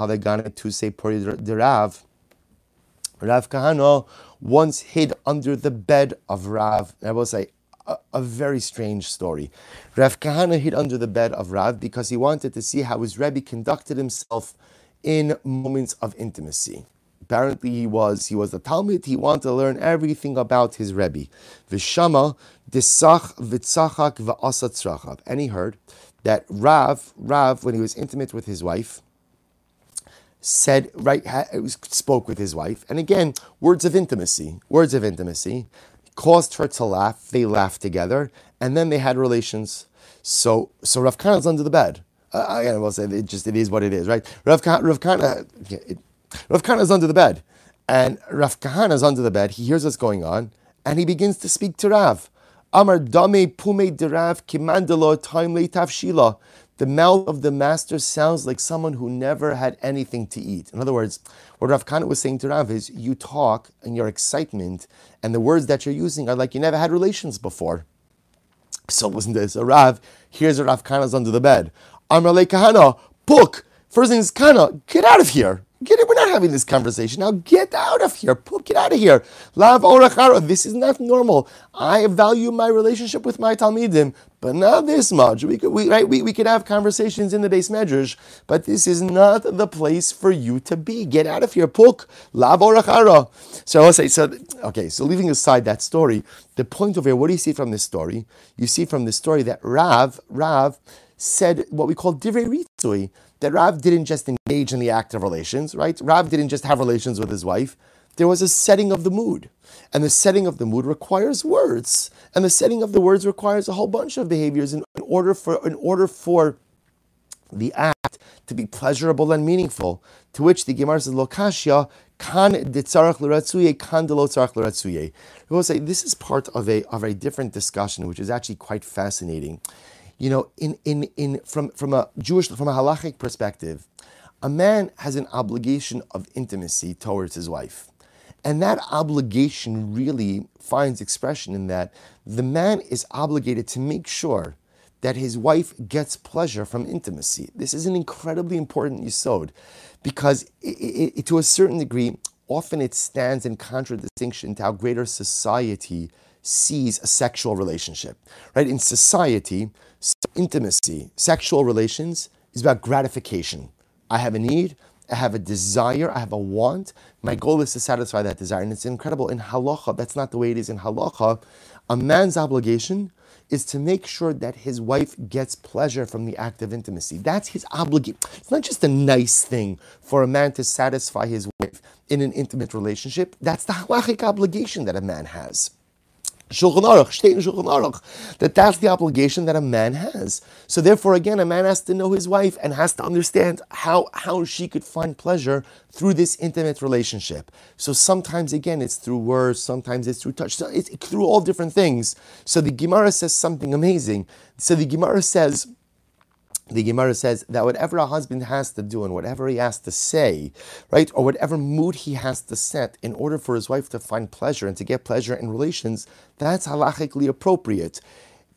Speaker 1: Rav Kahana once hid under the bed of Rav. I will say a, a, very strange story. Rav Kahana hid under the bed of Rav because he wanted to see how his Rebbe conducted himself in moments of intimacy. Apparently, he was he was a Talmud. He wanted to learn everything about his Rebbe. Vishama disach vitzachak va'asatzrachav. And he heard that Rav, Rav, when he was intimate with his wife, said right spoke with his wife, and again words of intimacy, words of intimacy, caused her to laugh. They laughed together, and then they had relations. So so Rav Kahana under the bed. Uh, I will say it just it is what it is, right? Rav Kahana, Rav Kahana, it, Rav Kahana is under the bed. And Rav Kahana is under the bed. He hears what's going on. And he begins to speak to Rav. Amar dame pume derav kimandalo timely tafshila. The mouth of the master sounds like someone who never had anything to eat. In other words, what Rav Kahana was saying to Rav is, you talk and your excitement and the words that you're using are like you never had relations before. So listen to this. A Rav, here's a Rav Kahana's under the bed. Amar le Kahana, book. First thing is Kahana, get out of here. Get it. We're not having this conversation now. Get out of here. Get out of here. Lav orachara. This is not normal. I value my relationship with my talmidim, but not this much. We could, we, right? We, we could have conversations in the beis medrash, but this is not the place for you to be. Get out of here. Puk. Lav orachara. So I'll say, so, okay, so leaving aside that story, the point of here, what do you see from this story? You see from this story that Rav, Rav, said what we call divrei ritzui, that Rav didn't just engage in the act of relations, right? Rav didn't just have relations with his wife. There was a setting of the mood. And the setting of the mood requires words. And the setting of the words requires a whole bunch of behaviors in, in order for in order for the act to be pleasurable and meaningful. To which the Gemara says, Lokashya, kan ditzarach l'ratzuye, kan de lo l'ratzuye. We will say this is part of a, of a different discussion, which is actually quite fascinating. You know, in, in, in, from, from a Jewish, from a halachic perspective, a man has an obligation of intimacy towards his wife. And that obligation really finds expression in that the man is obligated to make sure that his wife gets pleasure from intimacy. This is an incredibly important yisod because it, it, to a certain degree, often it stands in contradistinction to how greater society sees a sexual relationship. Right? In society, intimacy, sexual relations is about gratification. I have a need, I have a desire, I have a want. My goal is to satisfy that desire. And it's incredible. In halacha, that's not the way it is in halacha. A man's obligation is to make sure that his wife gets pleasure from the act of intimacy. That's his obligation. It's not just a nice thing for a man to satisfy his wife in an intimate relationship. That's the halachic obligation that a man has. Shulchan Aruch, state in Shulchan Aruch, that that's the obligation that a man has. So therefore, again, a man has to know his wife and has to understand how, how she could find pleasure through this intimate relationship. So sometimes, again, it's through words, sometimes it's through touch, so it's through all different things. So the Gemara says something amazing. So the Gemara says, the Gemara says that whatever a husband has to do and whatever he has to say, right, or whatever mood he has to set in order for his wife to find pleasure and to get pleasure in relations, that's halachically appropriate.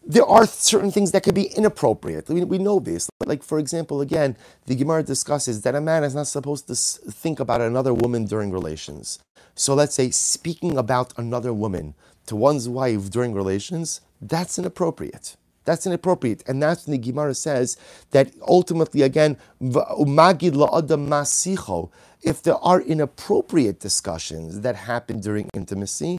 Speaker 1: There are certain things that could be inappropriate. We, we know this. Like, for example, again, the Gemara discusses that a man is not supposed to think about another woman during relations. So let's say speaking about another woman to one's wife during relations, that's inappropriate. That's inappropriate. And that's when the Gemara says that ultimately, again, if there are inappropriate discussions that happen during intimacy,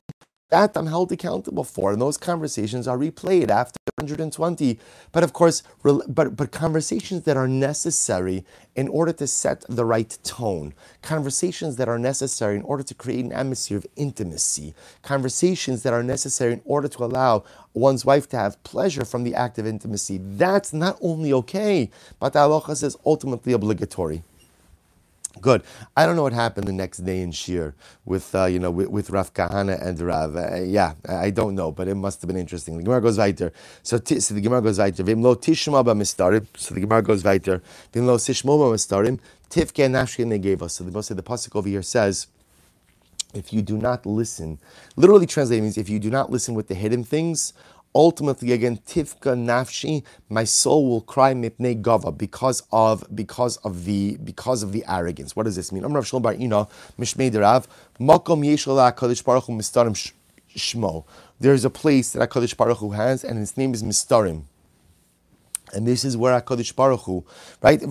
Speaker 1: that I'm held accountable for, and those conversations are replayed after 120. But of course, but, but conversations that are necessary in order to set the right tone, conversations that are necessary in order to create an atmosphere of intimacy, conversations that are necessary in order to allow one's wife to have pleasure from the act of intimacy. That's not only okay, but the halacha says ultimately obligatory. Good. I don't know what happened the next day in Shir with uh, you know with, with Rav Kahana and Rav. Uh, yeah, I don't know, but it must have been interesting. The Gemara goes weiter. So, t- so the Gemara goes weiter. Vim lo tishma ba mistarim. So the Gemara goes weiter. Vim lo sishmo ba mistarim. Tifke nashkin they gave us. So the the pasuk over here says. If you do not listen, literally translating means if you do not listen with the hidden things, ultimately again tifka nafshi my soul will cry mipnei gava because of because of the because of the arrogance. What does this mean? Rav Shalom Bar Ina Mishmei Derav. Makom Yeshal HaKadosh Baruch Hu Mistarim Shmo. There is a place that HaKadosh Baruch Hu has and its name is Mistarim and this is where Hakadosh Baruch Hu, right?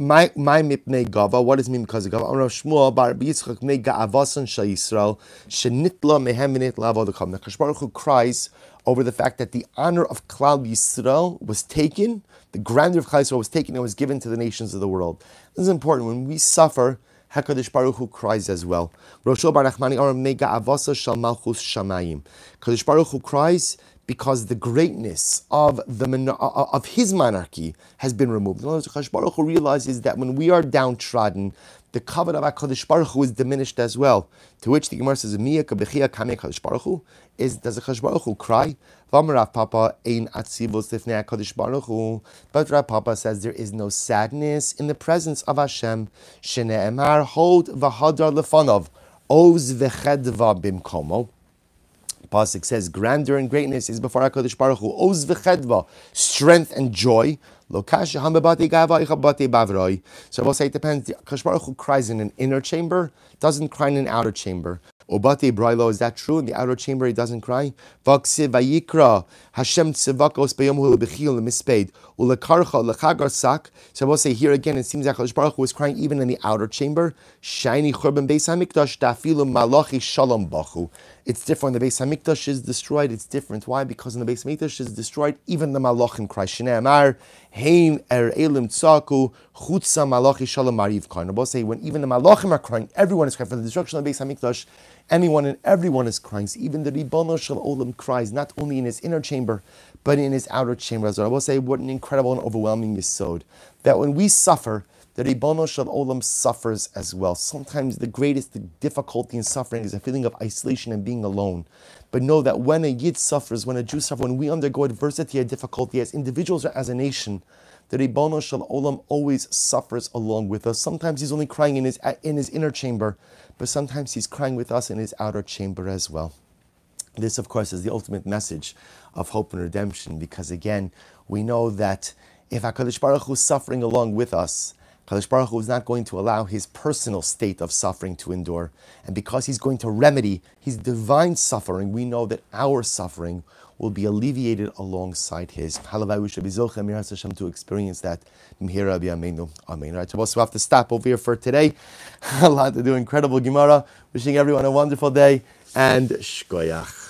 Speaker 1: My my mipnei gava. What does it mean because of gava? Amrav Shmuel bar Yitzchak mipnei ga'avasan shal Yisrael shenitla mehem v'nit lavodakam. Hakadosh Baruch Hu cries over the fact that the honor of Klal Yisrael was taken, the grandeur of Klal Yisrael was taken and was given to the nations of the world. This is important. When we suffer, Hakadosh Baruch Hu cries as well. Roshel Bar Nachmani Aram Nega Avasa Shal Malchus Shamayim. Kadosh Baruch Hu cries because the greatness of the uh, of his monarchy has been removed. In other words, Kadosh Baruch Hu realizes that when we are downtrodden, the covenant of HaKadosh Baruch Hu is diminished as well. To which the Gemara says, Miya kabechia kame HaKadosh Baruch Hu, is, does HaKadosh Baruch Hu cry? Papa lifnei HaKadosh Baruch Hu. But Rav Papa says there is no sadness in the presence of Hashem. Shene'emar hold v'hadar lefanov. Oz v'chedva bimkomo. Pasuk says, grandeur and greatness is before HaKadosh Baruch Hu. Oz v'chedva, strength and joy. So we'll say it depends. Kadosh Baruch Hu cries in an inner chamber, doesn't cry in an outer chamber. Obate Brailo, is that true? In the outer chamber he doesn't cry? Vaksiv Vayikra, Hashem Tzivakos Bayomhu Bechil Misped, Ulekarcha Lechagar Sak. So we'll say here again, it seems that Kadosh Baruch Hu was crying even in the outer chamber. Shiny Churban Beis HaMikdash Dafilu Malachi Shalom Bachu. It's different when the Beis Hamikdash is destroyed. It's different. Why? Because when the Beis Hamikdash is destroyed, even the Malachim cry. Shnei Amar, Hein Er Elim Tzaku, Chutza Malachi Shalom Mariv Karn. say when even the Malachim are crying, everyone is crying for the destruction of the Beis Hamikdash. Anyone and everyone is crying. So even the Ribono Shal Olam cries, not only in his inner chamber, but in his outer chamber. As I will say, what an incredible and overwhelming yisod. That when we suffer, the Ribono Shal Olam suffers as well. Sometimes the greatest difficulty and suffering is a feeling of isolation and being alone. But know that when a Yid suffers, when a Jew suffers, when we undergo adversity and difficulty as individuals or as a nation, the Ribono Shal Olam always suffers along with us. Sometimes he's only crying in his, in his inner chamber, but sometimes he's crying with us in his outer chamber as well. This, of course, is the ultimate message of hope and redemption, because again, we know that if HaKadosh Baruch Hu is suffering along with us, Kadosh Baruch Hu is not going to allow his personal state of suffering to endure. And because he's going to remedy his divine suffering, we know that our suffering will be alleviated alongside his. Halavai, we should be Hashem to experience that. Amen. Right, so we'll have to stop over here for today. A lot to do, incredible Gemara. Wishing everyone a wonderful day and shkoyach.